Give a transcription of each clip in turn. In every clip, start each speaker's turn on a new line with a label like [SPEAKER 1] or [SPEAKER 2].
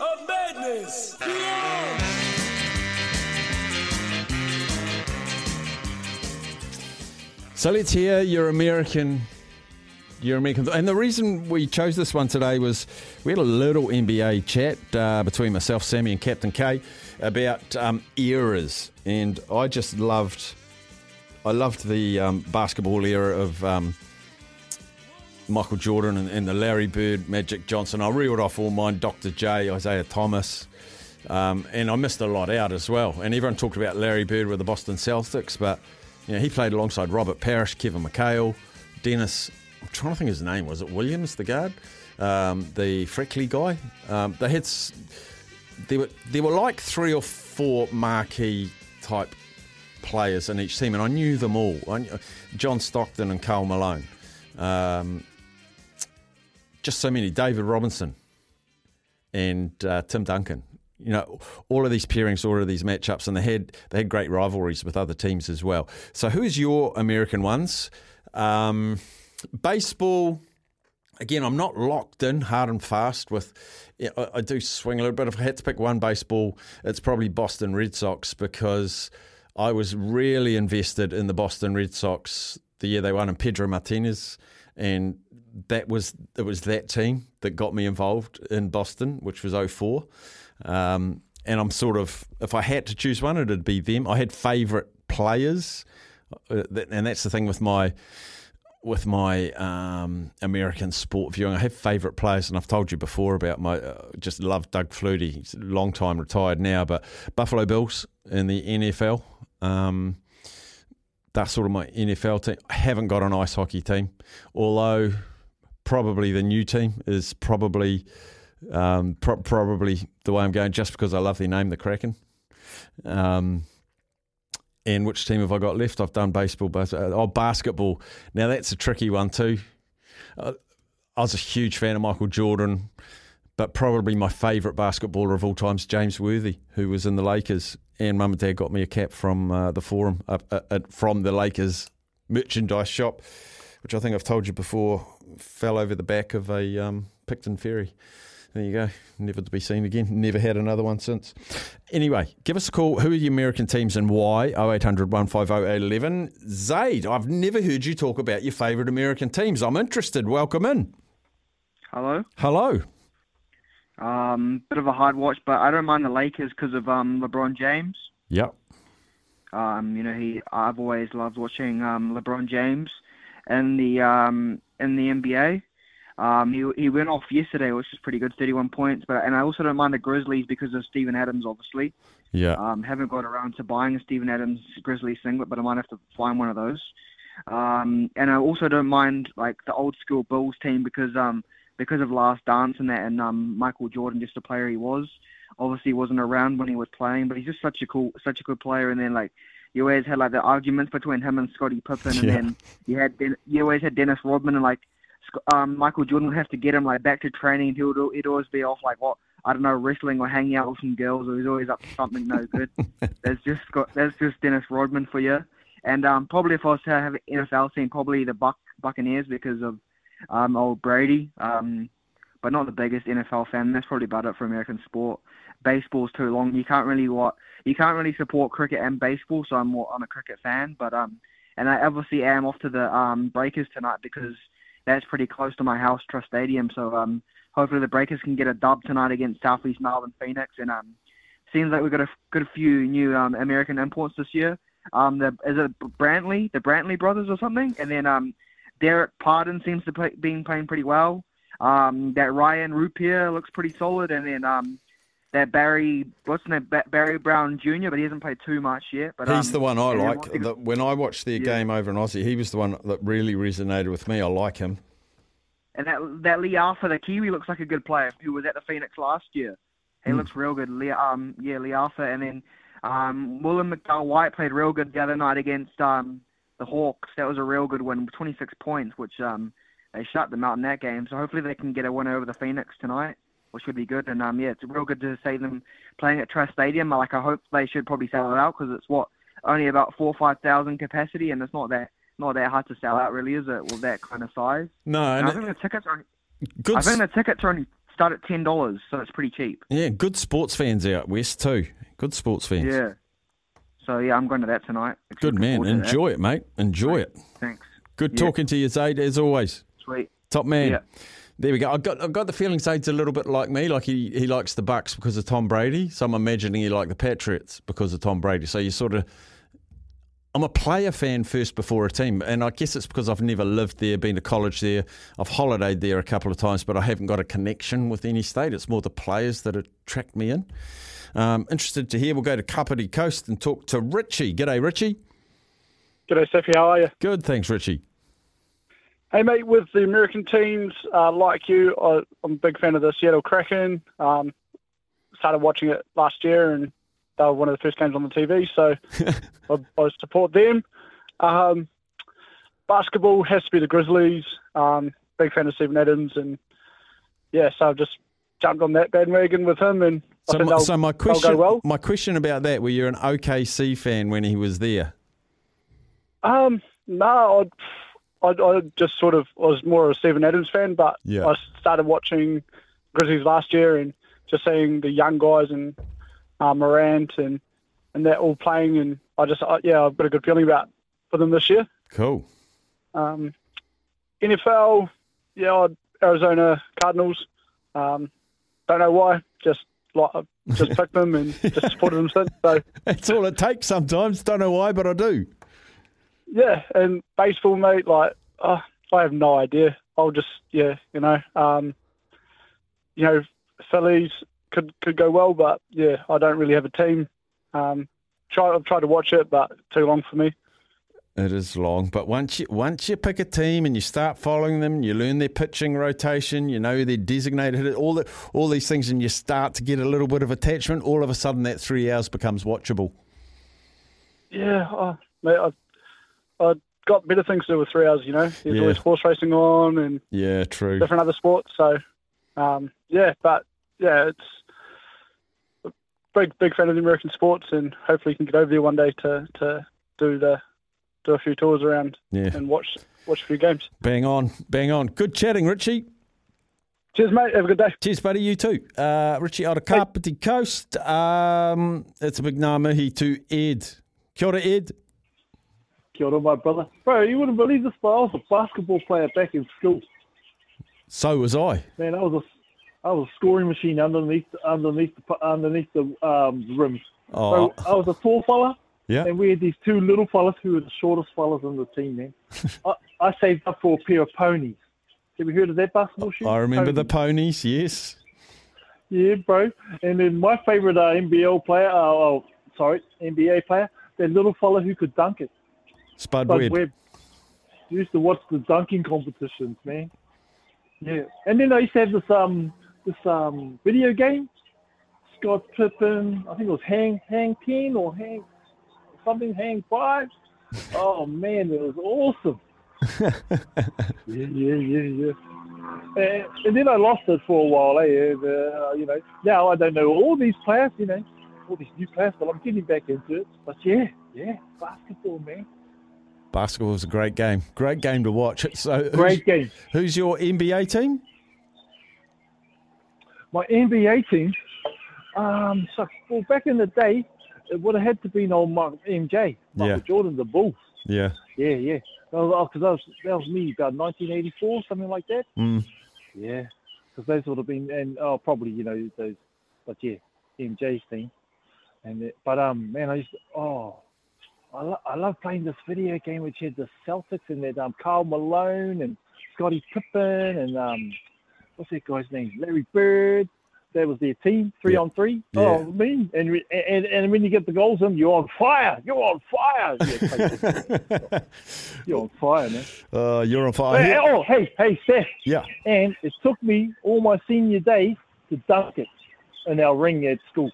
[SPEAKER 1] of madness.
[SPEAKER 2] So let's hear your American, your American. And the reason we chose this one today was we had a little NBA chat uh, between myself, Sammy, and Captain K about um, eras, and I just loved, I loved the um, basketball era of. Um, Michael Jordan and, and, the Larry Bird, Magic Johnson. I reeled off all mine, Dr. J, Isiah Thomas, um, and I missed a lot out as well. And everyone talked about Larry Bird with the Boston Celtics, but you know, he played alongside Robert Parish, Kevin McHale, Dennis. I'm trying to think his name. Was it Williams, the guard, um, the Freckly guy? Um, they had there were there were like three or four marquee type players in each team, and I knew them all. Knew, John Stockton and Karl Malone. Um, just so many. David Robinson and uh, Tim Duncan. You know, all of these pairings, all of these matchups, and they had they had great rivalries with other teams as well. So, who is your American ones? Um, baseball. Again, I'm not locked in hard and fast with. I, I do swing a little bit. If I had to pick one baseball, it's probably Boston Red Sox because I was really invested in the Boston Red Sox the year they won, and Pedro Martinez and that was it was that team that got me involved in Boston, which was 04. Um, and I'm sort of if I had to choose one, it'd be them. I had favourite players, uh, and that's the thing with my with my um, American sport viewing. I have favourite players, and I've told you before about my uh, just love Doug Flutie. He's a long time retired now, but Buffalo Bills in the NFL. Um, that's sort of my NFL team. I haven't got an ice hockey team, although probably the new team is probably um, pro- probably the way I'm going, just because I love the name, the Kraken. Um, and which team have I got left? I've done baseball, but uh, oh, basketball. Now that's a tricky one too. Uh, I was a huge fan of Michael Jordan, but probably my favourite basketballer of all time is James Worthy, who was in the Lakers and mum and dad got me a cap from uh, the forum uh, uh, uh, from the Lakers merchandise shop, which I think I've told you before fell over the back of a um, Picton ferry. There you go. Never to be seen again. Never had another one since. Anyway, give us a call. Who are the American teams and why? 0800 150 811. Zaid, I've never heard you talk about your favourite American teams. I'm interested. Welcome in.
[SPEAKER 3] Hello.
[SPEAKER 2] Hello.
[SPEAKER 3] Um, bit of a hard watch, but I don't mind the Lakers because of um, LeBron James.
[SPEAKER 2] Yep.
[SPEAKER 3] Um, you know, he I've always loved watching um, LeBron James in the um, in the NBA. Um, he he went off yesterday, which is pretty good, 31 points. But and I also don't mind the Grizzlies because of Steven Adams, obviously.
[SPEAKER 2] Yeah.
[SPEAKER 3] Um, haven't got around to buying a Steven Adams Grizzlies singlet, but I might have to find one of those. Um, and I also don't mind like the old school Bulls team because um, because of Last Dance and that, and um, Michael Jordan, just the player he was. Obviously, he wasn't around when he was playing, but he's just such a cool, such a good player. And then like you always had like the arguments between him and Scottie Pippen, and
[SPEAKER 2] Yeah.
[SPEAKER 3] then you had you always had Dennis Rodman, and like um, Michael Jordan would have to get him like back to training, and he would he'd always be off like what I don't know wrestling or hanging out with some girls, or he's always up to something no good. that's just got that's just Dennis Rodman for you. And um, probably if I was to have an NFL team, probably the Buck Buccaneers because of um, old Brady. Um, but not the biggest NFL fan. That's probably about it for American sport. Baseball's too long. You can't really what you can't really support cricket and baseball. So I'm more I'm a cricket fan. But um, and I obviously am off to the um Breakers tonight because that's pretty close to my house, Trust Stadium. So um, hopefully the Breakers can get a dub tonight against Southeast Melbourne Phoenix. And um, seems like we've got a good few new um American imports this year. um, the is it Brantley, the Brantley brothers or something, and then um, Dererk Pardon seems to be been playing pretty well. Um, that Ryan Rupier looks pretty solid, and then um, that Barry, what's his name, Ba- Barry Brown Jr., but he hasn't played too much yet. But
[SPEAKER 2] He's
[SPEAKER 3] um,
[SPEAKER 2] the one I
[SPEAKER 3] then
[SPEAKER 2] like.
[SPEAKER 3] the-
[SPEAKER 2] when I watched their
[SPEAKER 3] Yeah.
[SPEAKER 2] game over in Aussie, he was the one that really resonated with me. I like him.
[SPEAKER 3] And that that Lee Arthur, the Kiwi, looks like a good player who was at the Phoenix last year. He
[SPEAKER 2] Hmm.
[SPEAKER 3] looks real good. Lee, um, yeah, Lee Arthur, and then um, William McDowell White played real good the other night against um, the Hawks. That was a real good win, 26 points, which um, they shut them out in that game. So hopefully they can get a win over the Phoenix tonight, which would be good. And um, yeah, it's real good to see them playing at Trust Stadium. Like I hope they should probably sell it out because it's what only about four or five thousand capacity, and it's not that not that hard to sell out, really, is it? With that kind of size.
[SPEAKER 2] No,
[SPEAKER 3] And
[SPEAKER 2] and
[SPEAKER 3] I think the tickets are.
[SPEAKER 2] good.
[SPEAKER 3] I think the tickets are only start at ten dollars, so it's pretty cheap.
[SPEAKER 2] yeah, good sports fans out west too. Good sports fans.
[SPEAKER 3] Yeah. So yeah, I'm going to that tonight.
[SPEAKER 2] Good man. Enjoy it, mate. Enjoy it.
[SPEAKER 3] Thanks.
[SPEAKER 2] Good
[SPEAKER 3] Yeah.
[SPEAKER 2] talking to you, Zaid, as always.
[SPEAKER 3] Sweet.
[SPEAKER 2] Top man.
[SPEAKER 3] Yeah.
[SPEAKER 2] There we go. I got I got the feeling Zaid's a little bit like me. Like he, he likes the Bucks because of Tom Brady. So I'm imagining he like the Patriots because of Tom Brady. So you sort of I'm a player fan first before a team, and I guess it's because I've never lived there, been to college there. I've holidayed there a couple of times, but I haven't got a connection with any state. It's more the players that attract me in. Um, interested to hear. We'll go to Kapiti Coast and talk to Richie. G'day, Richie.
[SPEAKER 4] G'day, Steffi. How are you?
[SPEAKER 2] Good, thanks, Richie.
[SPEAKER 4] Hey, mate. With the American teams, uh, like you, I, I'm a big fan of the Seattle Kraken. Um, started watching it last year, and they were one of the first games on the TV, so I, I support them. Um, basketball has to be the Grizzlies. Um, big fan of Steven Adams, and yeah, so I've just jumped on that bandwagon with him, and
[SPEAKER 2] So, my, so my question,
[SPEAKER 4] well.
[SPEAKER 2] my question about that: Were you an OKC fan when he was there?
[SPEAKER 4] Um, no, I, I, I just sort of was more of a Steven Adams fan, but
[SPEAKER 2] Yeah.
[SPEAKER 4] I started watching Grizzlies last year and just seeing the young guys and uh, Morant and and they're all playing, and I just I, yeah, I've got a good feeling about for them this year.
[SPEAKER 2] Cool.
[SPEAKER 4] Um, NFL, yeah, Arizona Cardinals. Um, don't know why, just like I've just picked them and just supported them since. So
[SPEAKER 2] That's all it takes sometimes. Don't know why, but I do.
[SPEAKER 4] Yeah, and baseball, mate, like, uh, I have no idea. I'll just, yeah, you know, um, you know, Phillies could could go well, but yeah, I don't really have a team. Um, try, I've tried to watch it, but too long for me.
[SPEAKER 2] It is long, but once you once you pick a team and you start following them, you learn their pitching rotation, you know their designated all the all these things, and you start to get a little bit of attachment. All of a sudden, that three hours becomes watchable.
[SPEAKER 4] Yeah, uh, mate, I, I got better things to do with three hours. You know, there's
[SPEAKER 2] Yeah.
[SPEAKER 4] always horse racing on and
[SPEAKER 2] Yeah, true.
[SPEAKER 4] different other sports. So, um, yeah, but yeah, it's a big big fan of the American sports, and hopefully can get over there one day to to do the do a few tours around
[SPEAKER 2] Yeah,
[SPEAKER 4] and watch watch a few games.
[SPEAKER 2] bang on, bang on. Good chatting, Richie.
[SPEAKER 4] Cheers, mate. Have a good day.
[SPEAKER 2] Cheers, buddy. You too. Uh, Richie out of Kapiti Coast. Um, it's a big ngāmihi to Ed. Kia ora, Ed.
[SPEAKER 5] Kia ora, my brother. Bro, you wouldn't believe this, but I was a basketball player back in school.
[SPEAKER 2] So was I.
[SPEAKER 5] Man, I was a, I was a scoring machine underneath, underneath the, underneath the um, rim.
[SPEAKER 2] Oh,
[SPEAKER 5] So I was a tall fella,
[SPEAKER 2] yeah.
[SPEAKER 5] and we had these two little fellas who were the shortest fellas in the team, man. I, I saved up for a pair of ponies. Have you heard of that basketball shoe?
[SPEAKER 2] I remember the
[SPEAKER 5] Ponies.
[SPEAKER 2] ponies. Yes.
[SPEAKER 5] Yeah, bro. And then my favorite uh, NBL player, uh, oh, sorry, NBA player, that little fella who could dunk it.
[SPEAKER 2] Spud
[SPEAKER 5] Bud
[SPEAKER 2] Webb.
[SPEAKER 5] Webb. Used to watch the dunking competitions, man. Yeah, and then I used to have this um this um video game. Scott Pippen, I think it was Hang Hang Ten or Hang something Hang Five. Oh man, it was awesome. yeah, yeah, yeah, yeah. And, and then I lost it for a while. Eh? And, uh, you know, now I don't know all these players. You know, all these new players, but I'm getting back into it. But yeah, yeah, basketball, man.
[SPEAKER 2] Basketball was a great game. Great game to watch. So,
[SPEAKER 5] Great game.
[SPEAKER 2] who's your NBA team?
[SPEAKER 5] my NBA team, um, so, well, back in the day, it would have had to be old Mark MJ, Michael
[SPEAKER 2] Yeah.
[SPEAKER 5] Jordan, the Bulls.
[SPEAKER 2] Yeah.
[SPEAKER 5] Yeah, yeah. Because that was, that was me about 1984, something like that.
[SPEAKER 2] Mm.
[SPEAKER 5] Yeah, because those would have been, and oh, probably you know those, but yeah, MJ's team. And it, but um, man, I used to, oh, I, lo- I love playing this video game which had the Celtics and that um, Karl Malone and Scottie Pippen and um, what's that guy's name? Larry Bird. That was their team, three
[SPEAKER 2] Yeah.
[SPEAKER 5] on three.
[SPEAKER 2] Yeah.
[SPEAKER 5] Oh, me. And, and and when you get the goals in, you're on fire. You're on fire. Yeah, you're on fire, man.
[SPEAKER 2] Uh, you're on fire.
[SPEAKER 5] Hey, oh, hey, hey, Steph.
[SPEAKER 2] Yeah.
[SPEAKER 5] And it took me all my senior days to dunk it in our ring at school.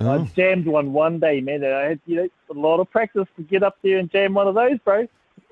[SPEAKER 2] Oh.
[SPEAKER 5] I jammed one one day, man. And I had you know a lot of practice to get up there and jam one of those, bro.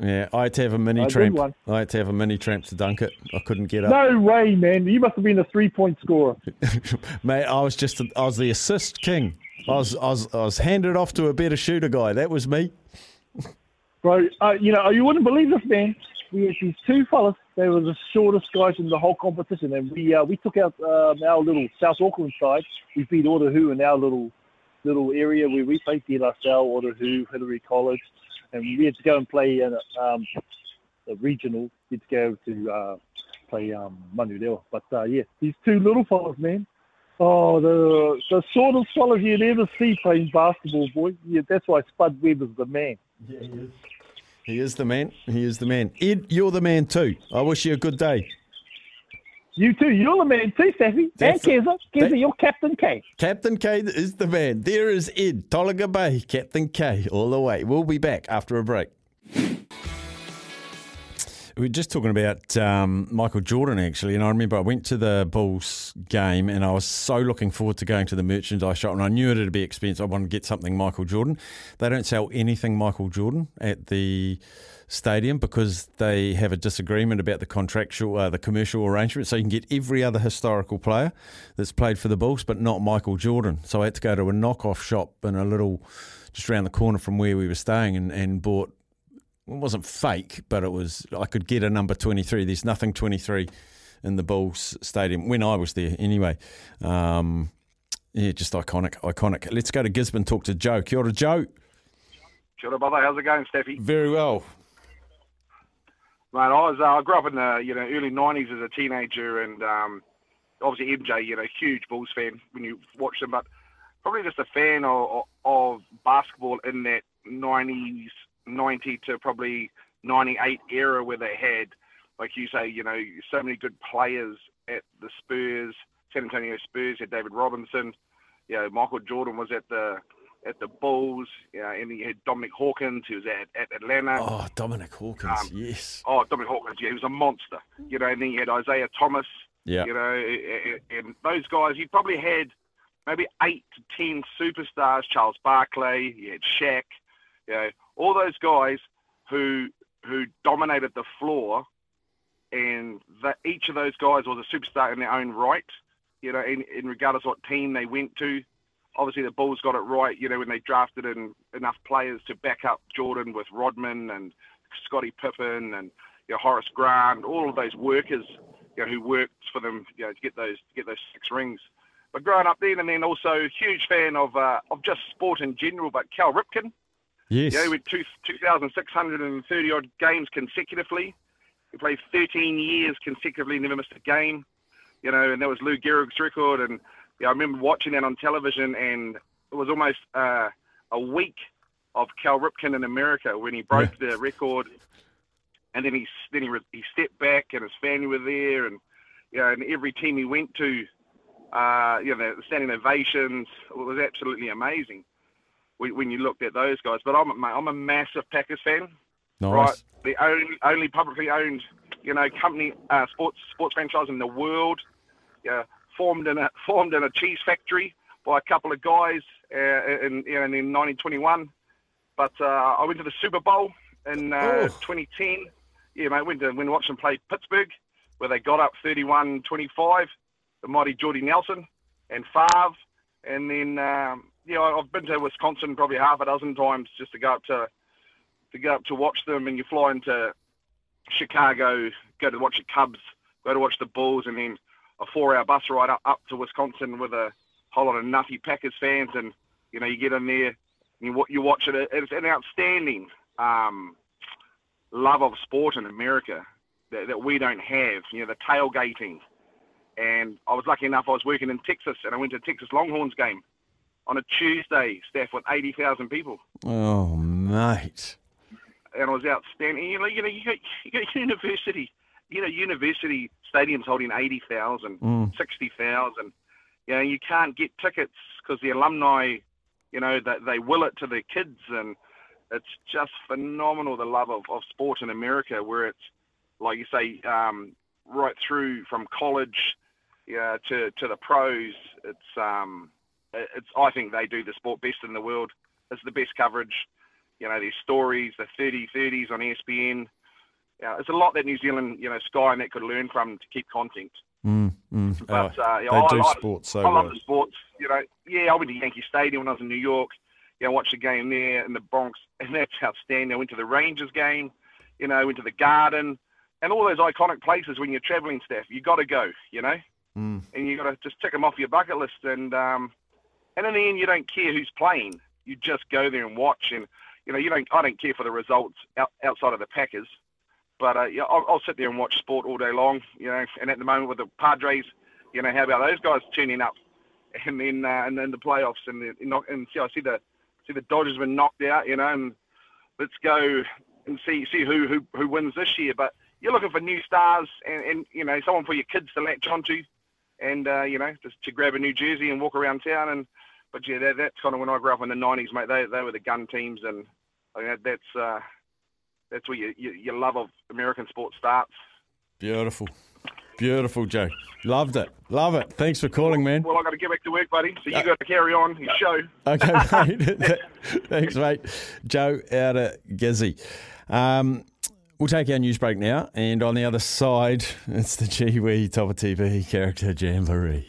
[SPEAKER 2] Yeah, I had to have a mini
[SPEAKER 5] I
[SPEAKER 2] tramp. I had to have a mini tramp to dunk it. I couldn't get up.
[SPEAKER 5] No way, man. You must have been a three point scorer.
[SPEAKER 2] Mate, I was just I was the assist king. I was I was I was handed off to a better shooter guy. That was me.
[SPEAKER 5] Bro, uh, you know, you wouldn't believe this, man. We had these two fellas. They were the shortest guys in the whole competition, and we uh, we took out um, our little South Auckland side. We beat Otahu in our little little area where we played La Salle, Otahu, Hillary College, and we had to go and play in um, the regional. We had to go to uh, play um, Manurewa. But uh, yeah, these two little fellas, man. Oh, the the shortest fellas you'd ever see playing basketball, boy. Yeah, that's why Spud Webb is the man.
[SPEAKER 2] Yeah, he is. He is the man. He is the man. Ed, you're the man too. I wish you a good day.
[SPEAKER 5] You too. You're the man too, Staffy. And Keza. Keza, you're Captain K.
[SPEAKER 2] Captain K is the man. There is Ed, Tolaga Bay, Captain K, all the way. We'll be back after a break. We were just talking about um, Michael Jordan, actually, and I remember I went to the Bulls game and I was so looking forward to going to the merchandise shop, and I knew it'd be expensive. I wanted to get something Michael Jordan. They don't sell anything Michael Jordan at the stadium because they have a disagreement about the contractual, uh, the commercial arrangement. So you can get every other historical player that's played for the Bulls, but not Michael Jordan. So I had to go to a knockoff shop in a little, just around the corner from where we were staying, and, and bought. It wasn't fake, but it was. I could get a number twenty three. There's nothing twenty three in the Bulls stadium when I was there. Anyway, um, yeah, just iconic, iconic. Let's go to Gisborne. Talk to Joe. Kia ora, Joe.
[SPEAKER 6] Kia ora, brother. How's it going, Steffi?
[SPEAKER 2] Very well.
[SPEAKER 6] Mate, I was uh, I grew up in the you know early '90s as a teenager, and um, obviously MJ, you know, huge Bulls fan when you watch them, but probably just a fan of, of basketball in that '90s, '90 to probably '98 era where they had, like you say, you know, so many good players at the Spurs, San Antonio Spurs. Had David Robinson, you know, Michael Jordan was at the at the Bulls, you know, and you had Dominic Hawkins, who was at, at Atlanta.
[SPEAKER 2] Oh, Dominic Hawkins.
[SPEAKER 6] Um,
[SPEAKER 2] yes.
[SPEAKER 6] Oh, Dominic Hawkins, yeah, he was a monster. You know, and then you had Isiah Thomas.
[SPEAKER 2] Yeah.
[SPEAKER 6] You know, and- and those guys, you probably had maybe eight to ten superstars. Charles Barkley, you had Shaq. You know, all those guys who who dominated the floor, and that each of those guys was a superstar in their own right. You know, in, in regardless what team they went to. Obviously, the Bulls got it right. You know, when they drafted in enough players to back up Jordan with Rodman and Scottie Pippen and you know, Horace Grant, all of those workers, you know, who worked for them, you know, to get those to get those six rings. But growing up then, and then also huge fan of uh, of just sport in general. But Cal Ripken,
[SPEAKER 2] Yes.
[SPEAKER 6] you know, with two, 2,630 odd games consecutively. He played 13 years consecutively, never missed a game. You know, and that was Lou Gehrig's record. And yeah, I remember watching that on television, and it was almost uh, a week of Cal Ripken in America when he broke the record. And then he then he, he stepped back, and his family were there, and you know, and every team he went to, uh, you know, the standing ovations it was absolutely amazing when, when you looked at those guys. But I'm a, mate, I'm a massive Packers fan.
[SPEAKER 2] Nice.
[SPEAKER 6] Right, the only, only publicly owned, you know, company uh, sports sports franchise in the world. Yeah, formed in a formed in a cheese factory by a couple of guys uh, in you know, in 1921. But uh, I went to the Super Bowl in uh,
[SPEAKER 2] Oh.
[SPEAKER 6] 2010. Yeah, mate, went to went to watch them play Pittsburgh, where they got up 31-25. The mighty Jordy Nelson and Favre, and then um, yeah, I've been to Wisconsin probably half a dozen times just to go up to to go up to watch them, and you fly into Chicago, go to watch the Cubs, go to watch the Bulls, and then a four-hour bus ride up, up to Wisconsin with a whole lot of nutty Packers fans, and you know you get in there, and you you watch it. It's an outstanding um, love of sport in America that, that we don't have. You know the tailgating, and I was lucky enough. I was working in Texas, and I went to a Texas Longhorns game on a Tuesday, staff with 80,000 people.
[SPEAKER 2] Oh, mate.
[SPEAKER 6] And it was outstanding. You know, you know, you got, you got university, you know, university stadiums holding 80,000,
[SPEAKER 2] Mm.
[SPEAKER 6] 60,000. You know, you can't get tickets because the alumni, you know, they, they will it to their kids. And it's just phenomenal, the love of, of sport in America, where it's, like you say, um, right through from college yeah, to, to the pros. It's, um, it's, I think they do the sport best in the world. It's the best coverage. You know, these stories, the 30 30s on ESPN. Yeah, it's a lot that New Zealand, you know, Sky and that could learn from to keep content.
[SPEAKER 2] Mm, mm.
[SPEAKER 6] But uh,
[SPEAKER 2] they
[SPEAKER 6] I,
[SPEAKER 2] do
[SPEAKER 6] I,
[SPEAKER 2] sport so
[SPEAKER 6] I love
[SPEAKER 2] well.
[SPEAKER 6] the sports. You know, yeah, I went to Yankee Stadium when I was in New York. You know, watched the game there in the Bronx, and that's outstanding. I went to the Rangers game. You know, went to the Garden, and all those iconic places when you're traveling, Steph. You got to go. You know,
[SPEAKER 2] Mm.
[SPEAKER 6] and you got to just tick them off your bucket list. And um, and in the end, you don't care who's playing. You just go there and watch. And you know, you don't. I don't care for the results out, outside of the Packers. But uh, yeah, I'll, I'll sit there and watch sport all day long. You know, and at the moment with the Padres, you know, how about those guys tuning up? And then uh, and then the playoffs and the, and, see, I see the see the Dodgers been knocked out. You know, and let's go and see see who who, who wins this year. But you're looking for new stars and, and you know someone for your kids to latch onto, and uh, you know just to grab a new jersey and walk around town. And but yeah, that, that's kind of when I grew up in the '90s, mate. They they were the gun teams, and I mean, that's uh, that's where your, your your love of American sport starts.
[SPEAKER 2] Beautiful. Beautiful, Joe. Loved it. Love it. Thanks for calling, man.
[SPEAKER 6] Well, I got to get back to work, buddy. So you got to carry on your show.
[SPEAKER 2] Okay, mate. Thanks, mate. Joe out of Gizzy. Um, we'll take our news break now, and on the other side, it's the Kiwi Top of TV character Jamboree.